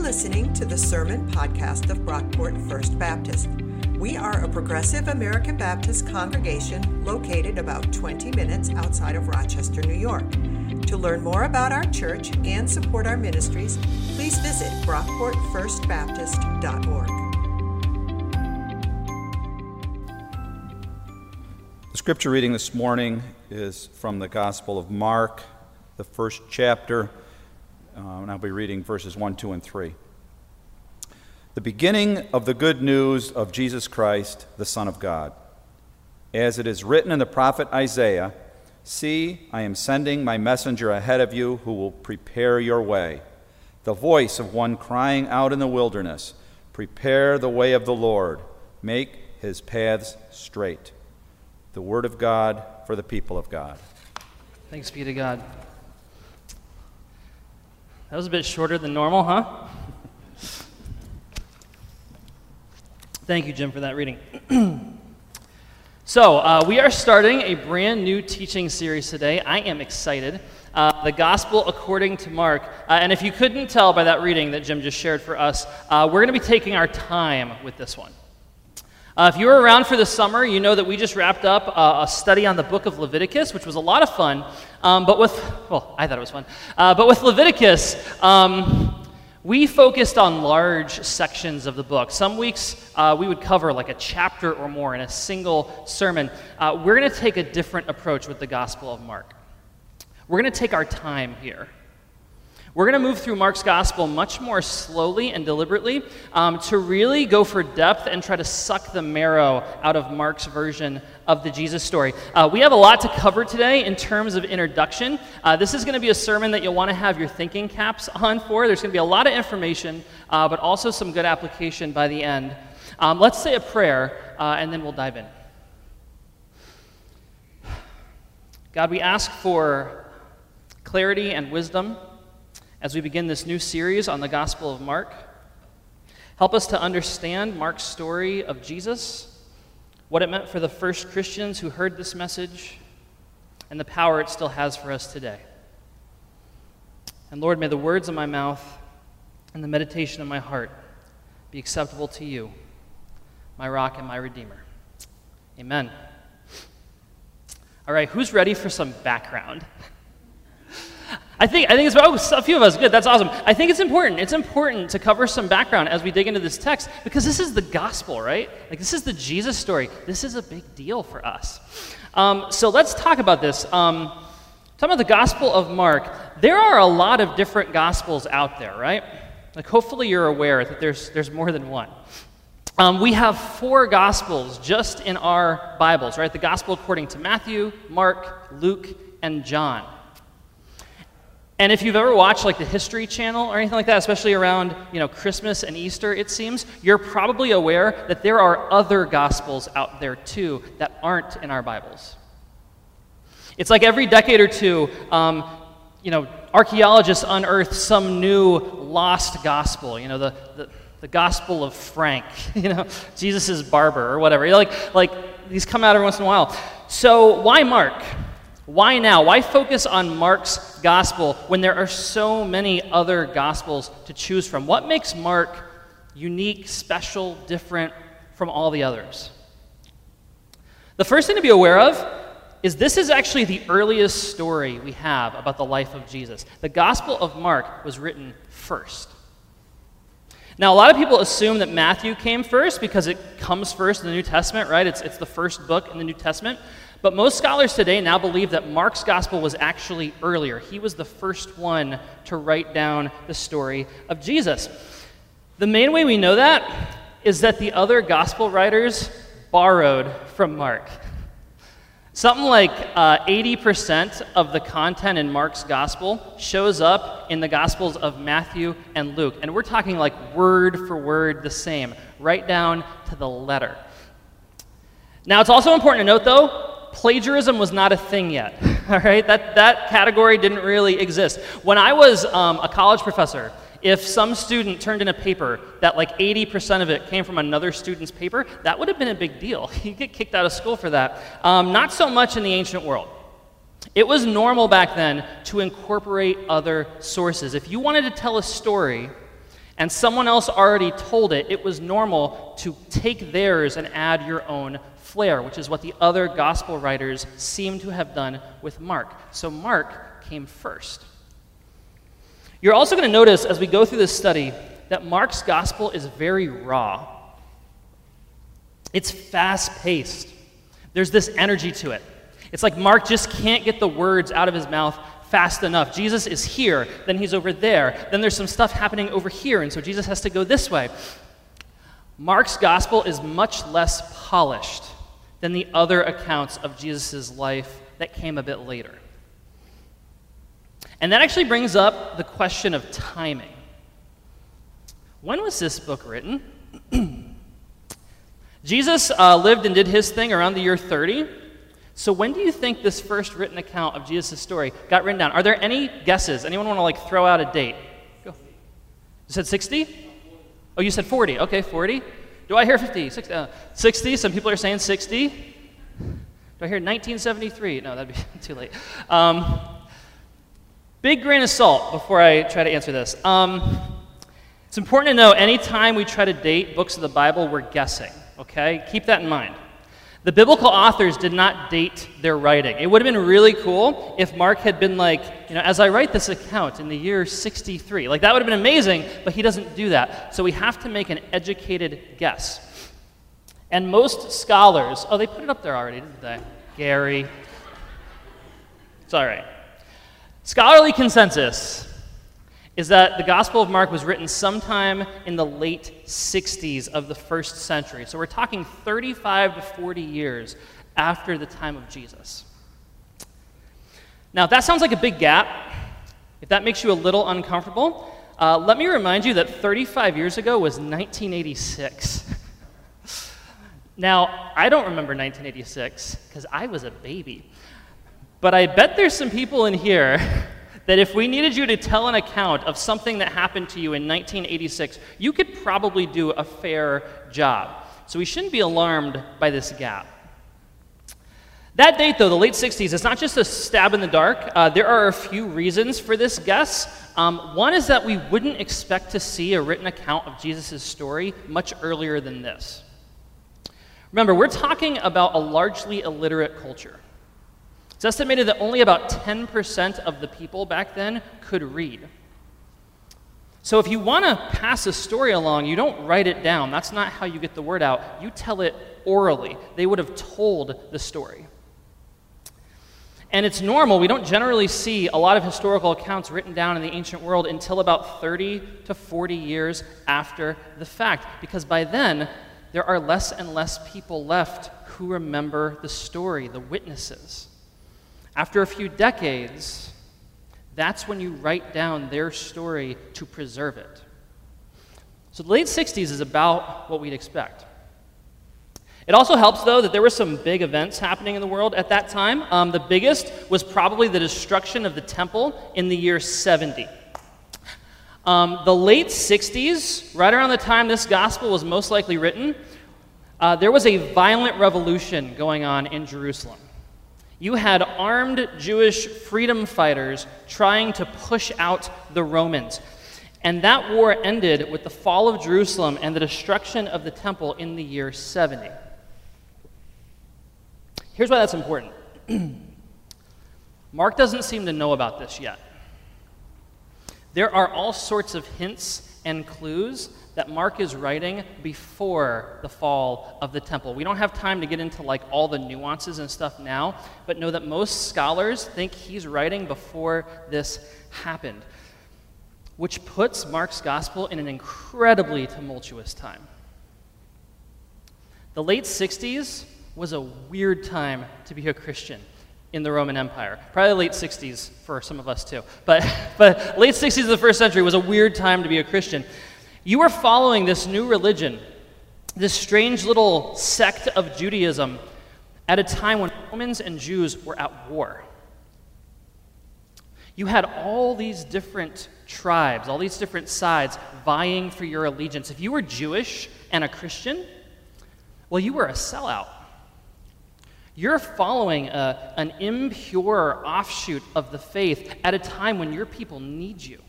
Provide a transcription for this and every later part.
listening to the Sermon Podcast of Brockport First Baptist. We are a progressive American Baptist congregation located about 20 minutes outside of Rochester, New York. To learn more about our church and support our ministries, please visit brockportfirstbaptist.org. The scripture reading this morning is from the Gospel of Mark, the first chapter, uh, and I'll be reading verses 1, 2, and 3. The beginning of the good news of Jesus Christ, the Son of God. As it is written in the prophet Isaiah See, I am sending my messenger ahead of you who will prepare your way. The voice of one crying out in the wilderness Prepare the way of the Lord, make his paths straight. The word of God for the people of God. Thanks be to God. That was a bit shorter than normal, huh? Thank you, Jim, for that reading. so, uh, we are starting a brand new teaching series today. I am excited. Uh, the Gospel according to Mark. Uh, and if you couldn't tell by that reading that Jim just shared for us, uh, we're going to be taking our time with this one. Uh, if you were around for the summer, you know that we just wrapped up uh, a study on the book of Leviticus, which was a lot of fun. Um, but with, well, I thought it was fun. Uh, but with Leviticus, um, we focused on large sections of the book. Some weeks uh, we would cover like a chapter or more in a single sermon. Uh, we're going to take a different approach with the Gospel of Mark. We're going to take our time here. We're going to move through Mark's gospel much more slowly and deliberately um, to really go for depth and try to suck the marrow out of Mark's version of the Jesus story. Uh, we have a lot to cover today in terms of introduction. Uh, this is going to be a sermon that you'll want to have your thinking caps on for. There's going to be a lot of information, uh, but also some good application by the end. Um, let's say a prayer, uh, and then we'll dive in. God, we ask for clarity and wisdom as we begin this new series on the Gospel of Mark. Help us to understand Mark's story of Jesus, what it meant for the first Christians who heard this message, and the power it still has for us today. And Lord, may the words of my mouth and the meditation of my heart be acceptable to you, my rock and my redeemer. Amen. All right, who's ready for some background? I think, I think it's, oh, a few of us, good, that's awesome. I think it's important. It's important to cover some background as we dig into this text because this is the gospel, right? Like, this is the Jesus story. This is a big deal for us. Um, so let's talk about this. Um, talking about the Gospel of Mark, there are a lot of different gospels out there, right? Like, hopefully, you're aware that there's, there's more than one. Um, we have four gospels just in our Bibles, right? The gospel according to Matthew, Mark, Luke, and John. And if you've ever watched like the History Channel or anything like that, especially around you know Christmas and Easter, it seems you're probably aware that there are other gospels out there too that aren't in our Bibles. It's like every decade or two, um, you know, archaeologists unearth some new lost gospel. You know, the, the, the Gospel of Frank. You know, Jesus' barber or whatever. Like like these come out every once in a while. So why Mark? Why now? Why focus on Mark's gospel when there are so many other gospels to choose from? What makes Mark unique, special, different from all the others? The first thing to be aware of is this is actually the earliest story we have about the life of Jesus. The Gospel of Mark was written first. Now, a lot of people assume that Matthew came first because it comes first in the New Testament, right? It's, it's the first book in the New Testament. But most scholars today now believe that Mark's gospel was actually earlier. He was the first one to write down the story of Jesus. The main way we know that is that the other gospel writers borrowed from Mark. Something like uh, 80% of the content in Mark's gospel shows up in the gospels of Matthew and Luke. And we're talking like word for word the same, right down to the letter. Now, it's also important to note, though, plagiarism was not a thing yet. All right, that, that category didn't really exist. When I was um, a college professor, if some student turned in a paper that like 80% of it came from another student's paper, that would have been a big deal. You'd get kicked out of school for that. Um, not so much in the ancient world. It was normal back then to incorporate other sources. If you wanted to tell a story and someone else already told it, it was normal to take theirs and add your own flair, which is what the other gospel writers seem to have done with Mark. So Mark came first. You're also going to notice as we go through this study that Mark's gospel is very raw. It's fast paced. There's this energy to it. It's like Mark just can't get the words out of his mouth fast enough. Jesus is here, then he's over there, then there's some stuff happening over here, and so Jesus has to go this way. Mark's gospel is much less polished than the other accounts of Jesus' life that came a bit later. And that actually brings up the question of timing. When was this book written? Jesus uh, lived and did his thing around the year 30. So when do you think this first written account of Jesus' story got written down? Are there any guesses? Anyone want to like throw out a date? Go. You said 60? Oh, you said 40. Okay, 40. Do I hear 50? 60? Uh, 60? Some people are saying 60. Do I hear 1973? No, that'd be too late. Um, big grain of salt before I try to answer this. Um, it's important to know anytime we try to date books of the Bible, we're guessing, okay? Keep that in mind. The biblical authors did not date their writing. It would have been really cool if Mark had been like, you know, as I write this account in the year 63. Like, that would have been amazing, but he doesn't do that. So we have to make an educated guess. And most scholars, oh, they put it up there already, didn't they? Gary. It's all right. Scholarly consensus is that the Gospel of Mark was written sometime in the late 60s of the first century. So we're talking 35 to 40 years after the time of Jesus. Now, if that sounds like a big gap, if that makes you a little uncomfortable, uh, let me remind you that 35 years ago was 1986. now, I don't remember 1986 because I was a baby. But I bet there's some people in here that if we needed you to tell an account of something that happened to you in 1986, you could probably do a fair job. So we shouldn't be alarmed by this gap. That date, though, the late 60s, is not just a stab in the dark. Uh, there are a few reasons for this guess. Um, one is that we wouldn't expect to see a written account of Jesus' story much earlier than this. Remember, we're talking about a largely illiterate culture. It's estimated that only about 10% of the people back then could read. So if you want to pass a story along, you don't write it down. That's not how you get the word out. You tell it orally. They would have told the story. And it's normal. We don't generally see a lot of historical accounts written down in the ancient world until about 30 to 40 years after the fact, because by then, there are less and less people left who remember the story, the witnesses. After a few decades, that's when you write down their story to preserve it. So the late 60s is about what we'd expect. It also helps, though, that there were some big events happening in the world at that time. Um, the biggest was probably the destruction of the temple in the year 70. Um, the late 60s, right around the time this gospel was most likely written, uh, there was a violent revolution going on in Jerusalem you had armed Jewish freedom fighters trying to push out the Romans. And that war ended with the fall of Jerusalem and the destruction of the temple in the year 70. Here's why that's important Mark doesn't seem to know about this yet. There are all sorts of hints and clues that Mark is writing before the fall of the temple. We don't have time to get into like all the nuances and stuff now, but know that most scholars think he's writing before this happened, which puts Mark's gospel in an incredibly tumultuous time. The late 60s was a weird time to be a Christian in the Roman Empire. Probably late 60s for some of us too. But, but late 60s of the first century was a weird time to be a Christian. You are following this new religion, this strange little sect of Judaism, at a time when Romans and Jews were at war. You had all these different tribes, all these different sides vying for your allegiance. If you were Jewish and a Christian, well, you were a sellout. You're following a, an impure offshoot of the faith at a time when your people need you.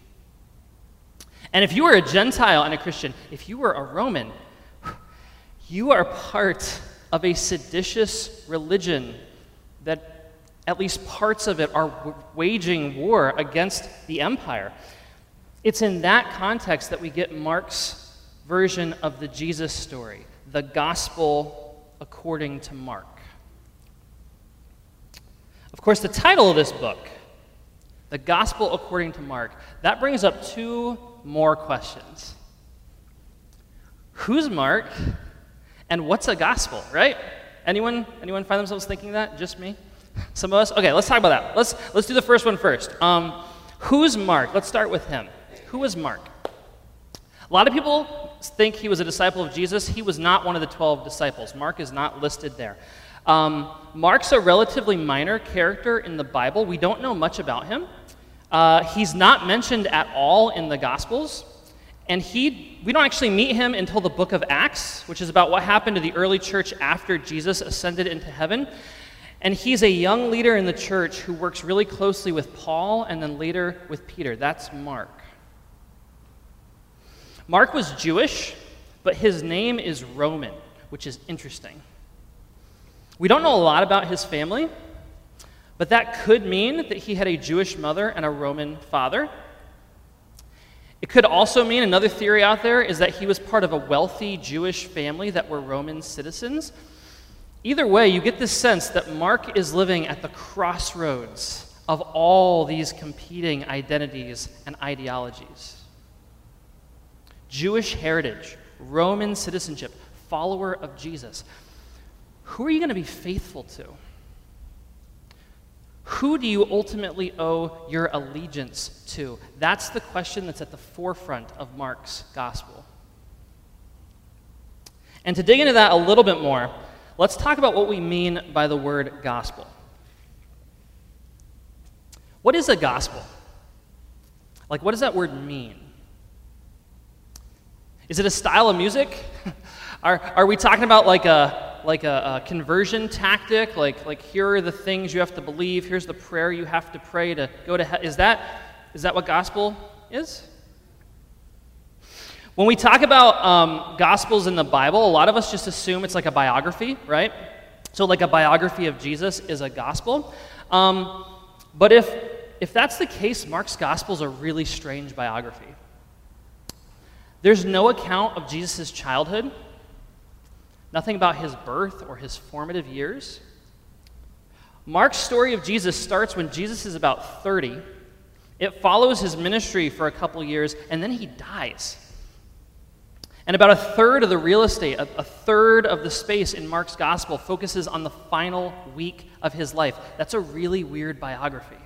And if you were a Gentile and a Christian, if you were a Roman, you are part of a seditious religion that at least parts of it are waging war against the empire. It's in that context that we get Mark's version of the Jesus story, the gospel according to Mark. Of course, the title of this book, The Gospel According to Mark, that brings up two more questions. Who's Mark and what's a gospel, right? Anyone anyone find themselves thinking that? Just me? Some of us? Okay, let's talk about that. Let's let's do the first one first. Um, who's Mark? Let's start with him. Who is Mark? A lot of people think he was a disciple of Jesus. He was not one of the 12 disciples. Mark is not listed there. Um, Mark's a relatively minor character in the Bible. We don't know much about him. Uh, he's not mentioned at all in the Gospels. And he, we don't actually meet him until the book of Acts, which is about what happened to the early church after Jesus ascended into heaven. And he's a young leader in the church who works really closely with Paul and then later with Peter. That's Mark. Mark was Jewish, but his name is Roman, which is interesting. We don't know a lot about his family, but that could mean that he had a Jewish mother and a Roman father. It could also mean another theory out there is that he was part of a wealthy Jewish family that were Roman citizens. Either way, you get this sense that Mark is living at the crossroads of all these competing identities and ideologies. Jewish heritage, Roman citizenship, follower of Jesus who are you going to be faithful to? Who do you ultimately owe your allegiance to? That's the question that's at the forefront of Mark's gospel. And to dig into that a little bit more, let's talk about what we mean by the word gospel. What is a gospel? Like, what does that word mean? Is it a style of music? are, are we talking about like a, like a, a, conversion tactic, like, like here are the things you have to believe, here's the prayer you have to pray to go to heaven. Is that, is that what gospel is? When we talk about um, gospels in the Bible, a lot of us just assume it's like a biography, right? So, like a biography of Jesus is a gospel. Um, but if, if that's the case, Mark's gospel is a really strange biography. There's no account of Jesus' childhood, nothing about his birth or his formative years. Mark's story of Jesus starts when Jesus is about 30. It follows his ministry for a couple years, and then he dies. And about a third of the real estate, a, a, third of the space in Mark's gospel focuses on the final week of his life. That's a really weird biography.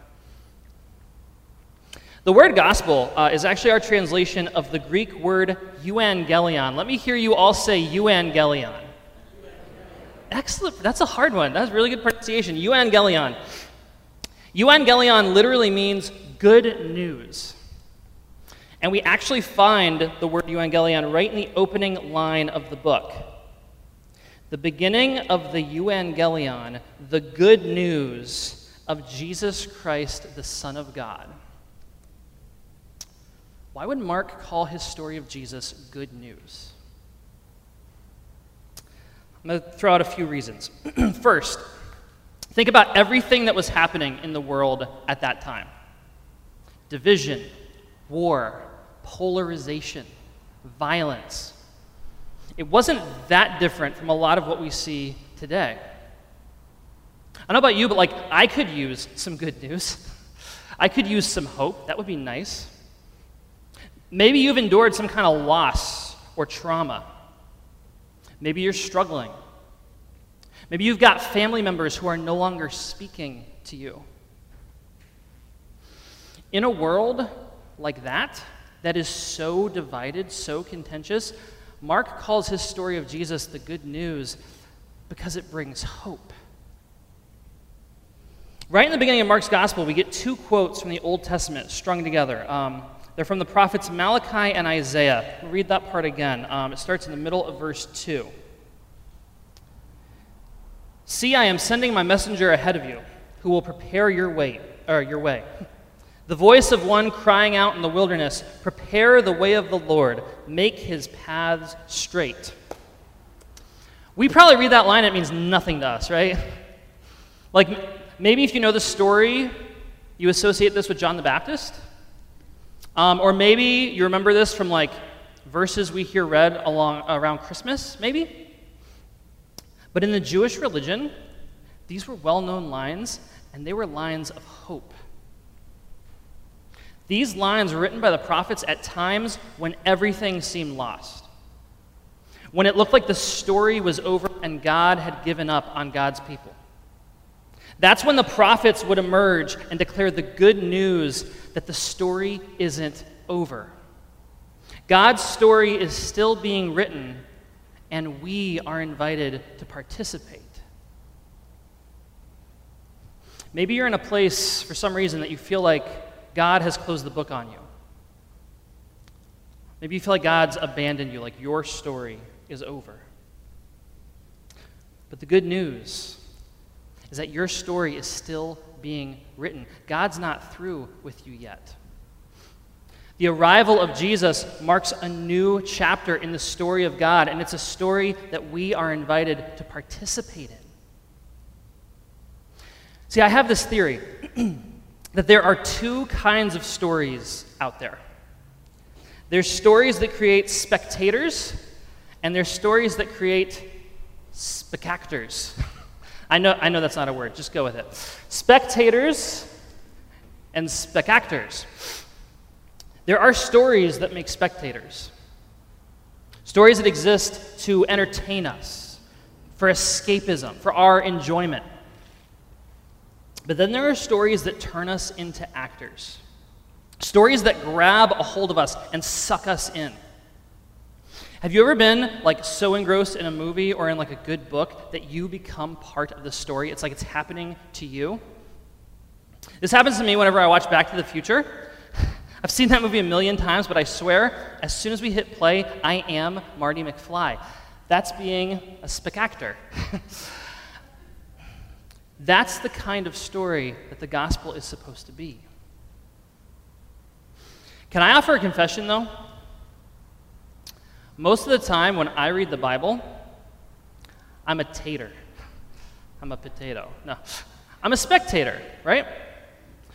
The word gospel uh, is actually our translation of the Greek word euangelion. Let me hear you all say euangelion. Excellent. That's a hard one. That's really good pronunciation. Euangelion. Euangelion literally means good news. And we actually find the word euangelion right in the opening line of the book. The beginning of the euangelion, the good news of Jesus Christ, the Son of God. Why would Mark call his story of Jesus good news? I'm going to throw out a few reasons. First, think about everything that was happening in the world at that time division, war, polarization, violence. It wasn't that different from a lot of what we see today. I don't know about you, but like I could use some good news. I could use some hope. That would be nice. Maybe you've endured some kind of loss or trauma. Maybe you're struggling. Maybe you've got family members who are no longer speaking to you. In a world like that, that is so divided, so contentious, Mark calls his story of Jesus the good news because it brings hope. Right in the beginning of Mark's gospel, we get two quotes from the Old Testament strung together. Um, they're from the prophets Malachi and Isaiah. We'll read that part again. Um, it starts in the middle of verse 2. See, I am sending my messenger ahead of you, who will prepare your way, or your way. The voice of one crying out in the wilderness, Prepare the way of the Lord, make his paths straight. We probably read that line, it means nothing to us, right? Like, maybe if you know the story, you associate this with John the Baptist. Um, or maybe you remember this from like verses we hear read along around Christmas, maybe. But in the Jewish religion, these were well known lines, and they were lines of hope. These lines were written by the prophets at times when everything seemed lost. When it looked like the story was over and God had given up on God's people. That's when the prophets would emerge and declare the good news that the story isn't over. God's story is still being written, and we are invited to participate. Maybe you're in a place for some reason that you feel like God has closed the book on you. Maybe you feel like God's abandoned you, like your story is over. But the good news is that your story is still being written. God's not through with you yet. The arrival of Jesus marks a new chapter in the story of God, and it's a story that we are invited to participate in. See, I have this theory that there are two kinds of stories out there there's stories that create spectators, and there's stories that create specactors. I know, I know that's not a word, just go with it. Spectators and specactors. There are stories that make spectators, stories that exist to entertain us, for escapism, for our enjoyment. But then there are stories that turn us into actors, stories that grab a hold of us and suck us in. Have you ever been like so engrossed in a movie or in like a good book that you become part of the story? It's like it's happening to you. This happens to me whenever I watch Back to the Future. I've seen that movie a million times, but I swear, as soon as we hit play, I am Marty McFly. That's being a spec actor. That's the kind of story that the gospel is supposed to be. Can I offer a confession, though? Most of the time when I read the Bible, I'm a tater. I'm a potato. No, I'm a spectator, right?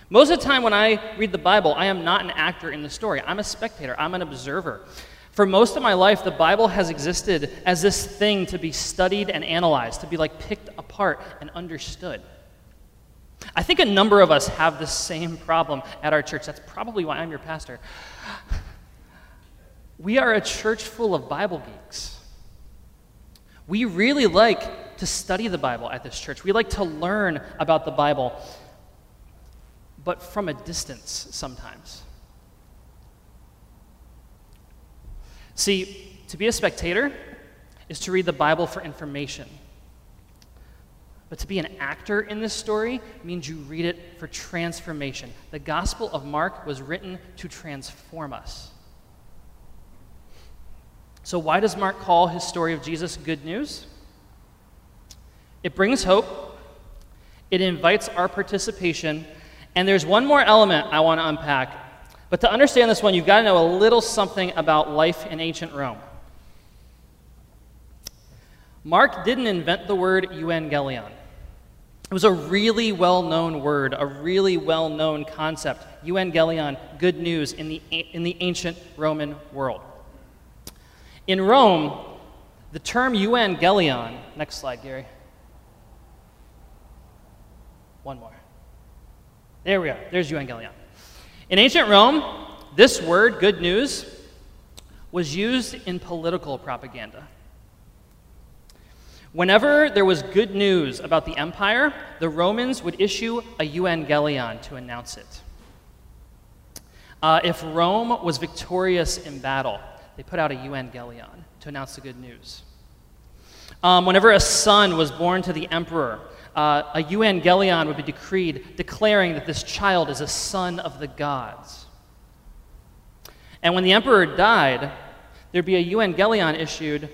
Most of the time when I read the Bible, I am not an actor in the story. I'm a spectator, I'm an observer. For most of my life, the Bible has existed as this thing to be studied and analyzed, to be like picked apart and understood. I think a number of us have the same problem at our church. That's probably why I'm your pastor. We are a church full of Bible geeks. We really like to study the Bible at this church. We like to learn about the Bible, but from a distance sometimes. See, to be a spectator is to read the Bible for information. But to be an actor in this story means you read it for transformation. The Gospel of Mark was written to transform us. So, why does Mark call his story of Jesus good news? It brings hope, it invites our participation, and there's one more element I want to unpack but to understand this one, you've got to know a little something about life in ancient Rome. Mark didn't invent the word euangelion. It was a really well known word, a really well known concept. Euangelion, good news in the, in the ancient Roman world. In Rome, the term euangelion, next slide, Gary. One more. There we are. There's euangelion. In ancient Rome, this word, good news, was used in political propaganda. Whenever there was good news about the empire, the Romans would issue a euangelion to announce it. Uh, if Rome was victorious in battle, they put out a euangelion to announce the good news. Um, whenever a son was born to the emperor, uh, a euangelion would be decreed declaring that this child is a son of the gods. And when the emperor died, there'd be a euangelion issued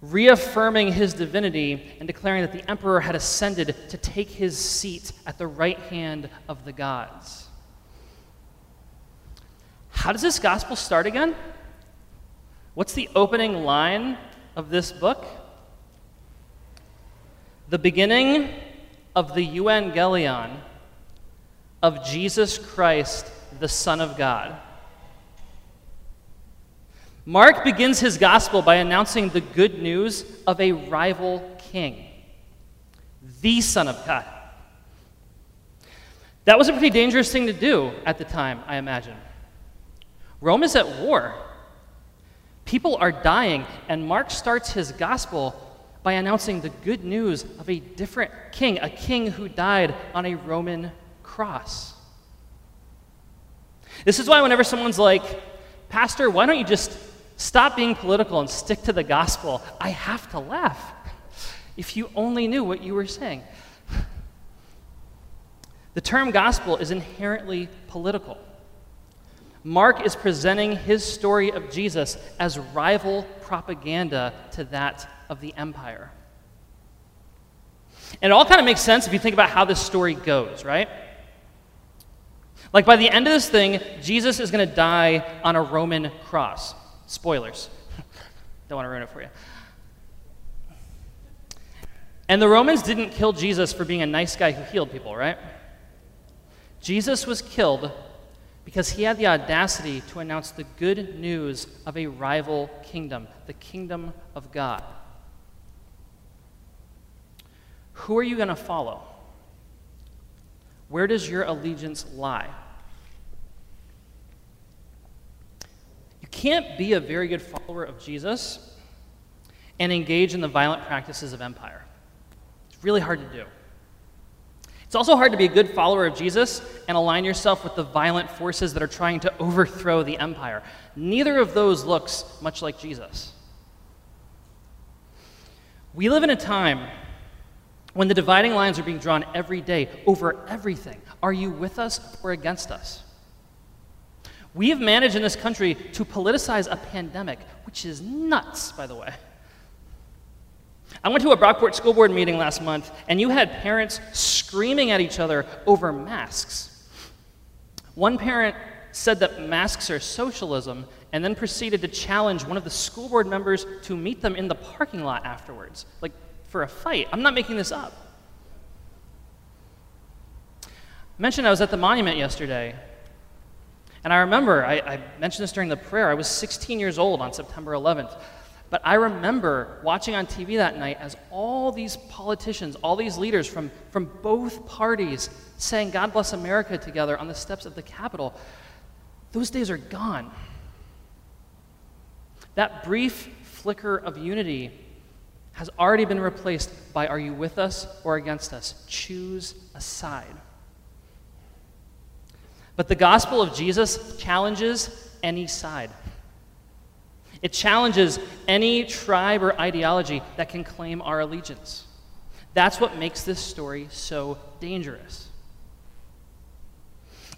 reaffirming his divinity and declaring that the emperor had ascended to take his seat at the right hand of the gods. How does this gospel start again? What's the opening line of this book? The beginning of the evangelion of Jesus Christ, the Son of God. Mark begins his gospel by announcing the good news of a rival king, the Son of God. That was a pretty dangerous thing to do at the time, I imagine. Rome is at war. People are dying, and Mark starts his gospel by announcing the good news of a different king, a king who died on a Roman cross. This is why, whenever someone's like, Pastor, why don't you just stop being political and stick to the gospel? I have to laugh. If you only knew what you were saying. The term gospel is inherently political. Mark is presenting his story of Jesus as rival propaganda to that of the empire. And it all kind of makes sense if you think about how this story goes, right? Like by the end of this thing, Jesus is going to die on a Roman cross. Spoilers. Don't want to ruin it for you. And the Romans didn't kill Jesus for being a nice guy who healed people, right? Jesus was killed because he had the audacity to announce the good news of a rival kingdom, the kingdom of God. Who are you going to follow? Where does your allegiance lie? You can't be a very good follower of Jesus and engage in the violent practices of empire. It's really hard to do. It's also hard to be a good follower of Jesus and align yourself with the violent forces that are trying to overthrow the empire. Neither of those looks much like Jesus. We live in a time when the dividing lines are being drawn every day over everything. Are you with us or against us? We have managed in this country to politicize a pandemic, which is nuts, by the way. I went to a Brockport school board meeting last month, and you had parents screaming at each other over masks. One parent said that masks are socialism and then proceeded to challenge one of the school board members to meet them in the parking lot afterwards, like for a fight. I'm not making this up. I mentioned I was at the monument yesterday, and I remember, I, I mentioned this during the prayer, I was 16 years old on September 11th. But I remember watching on TV that night as all these politicians, all these leaders from, from both parties saying, God bless America together on the steps of the Capitol. Those days are gone. That brief flicker of unity has already been replaced by Are you with us or against us? Choose a side. But the gospel of Jesus challenges any side. It challenges any tribe or ideology that can claim our allegiance. That's what makes this story so dangerous.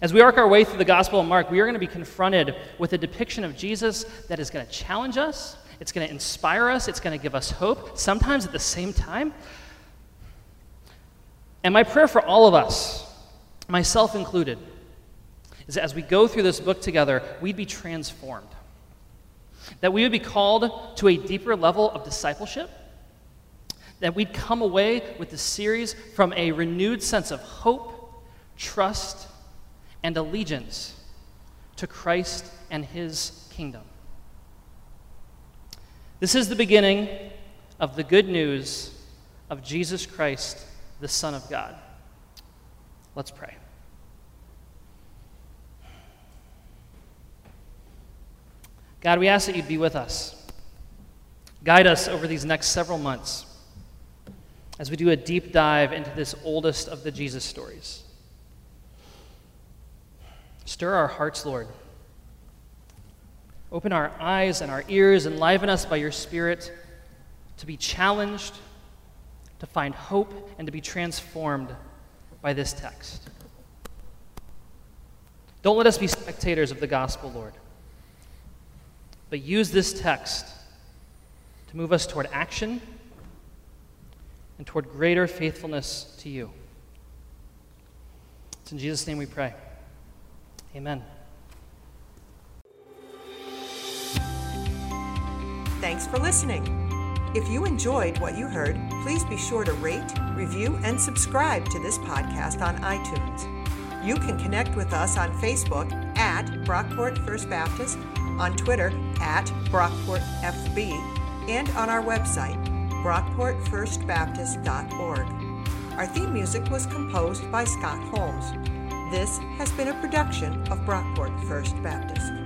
As we work our way through the Gospel of Mark, we are going to be confronted with a depiction of Jesus that is going to challenge us, it's going to inspire us, it's going to give us hope, sometimes at the same time. And my prayer for all of us, myself included, is that as we go through this book together, we'd be transformed. That we would be called to a deeper level of discipleship. That we'd come away with the series from a renewed sense of hope, trust, and allegiance to Christ and his kingdom. This is the beginning of the good news of Jesus Christ, the Son of God. Let's pray. God, we ask that you'd be with us. Guide us over these next several months as we do a deep dive into this oldest of the Jesus stories. Stir our hearts, Lord. Open our eyes and our ears, enliven us by your Spirit to be challenged, to find hope, and to be transformed by this text. Don't let us be spectators of the gospel, Lord but use this text to move us toward action and toward greater faithfulness to you. It's in Jesus' name we pray. Amen. Thanks for listening. If you enjoyed what you heard, please be sure to rate, review, and subscribe to this podcast on iTunes. You can connect with us on Facebook at Brockport First Baptist on Twitter at BrockportFB, and on our website, brockportfirstbaptist.org. Our theme music was composed by Scott Holmes. This has been a production of Brockport First Baptist.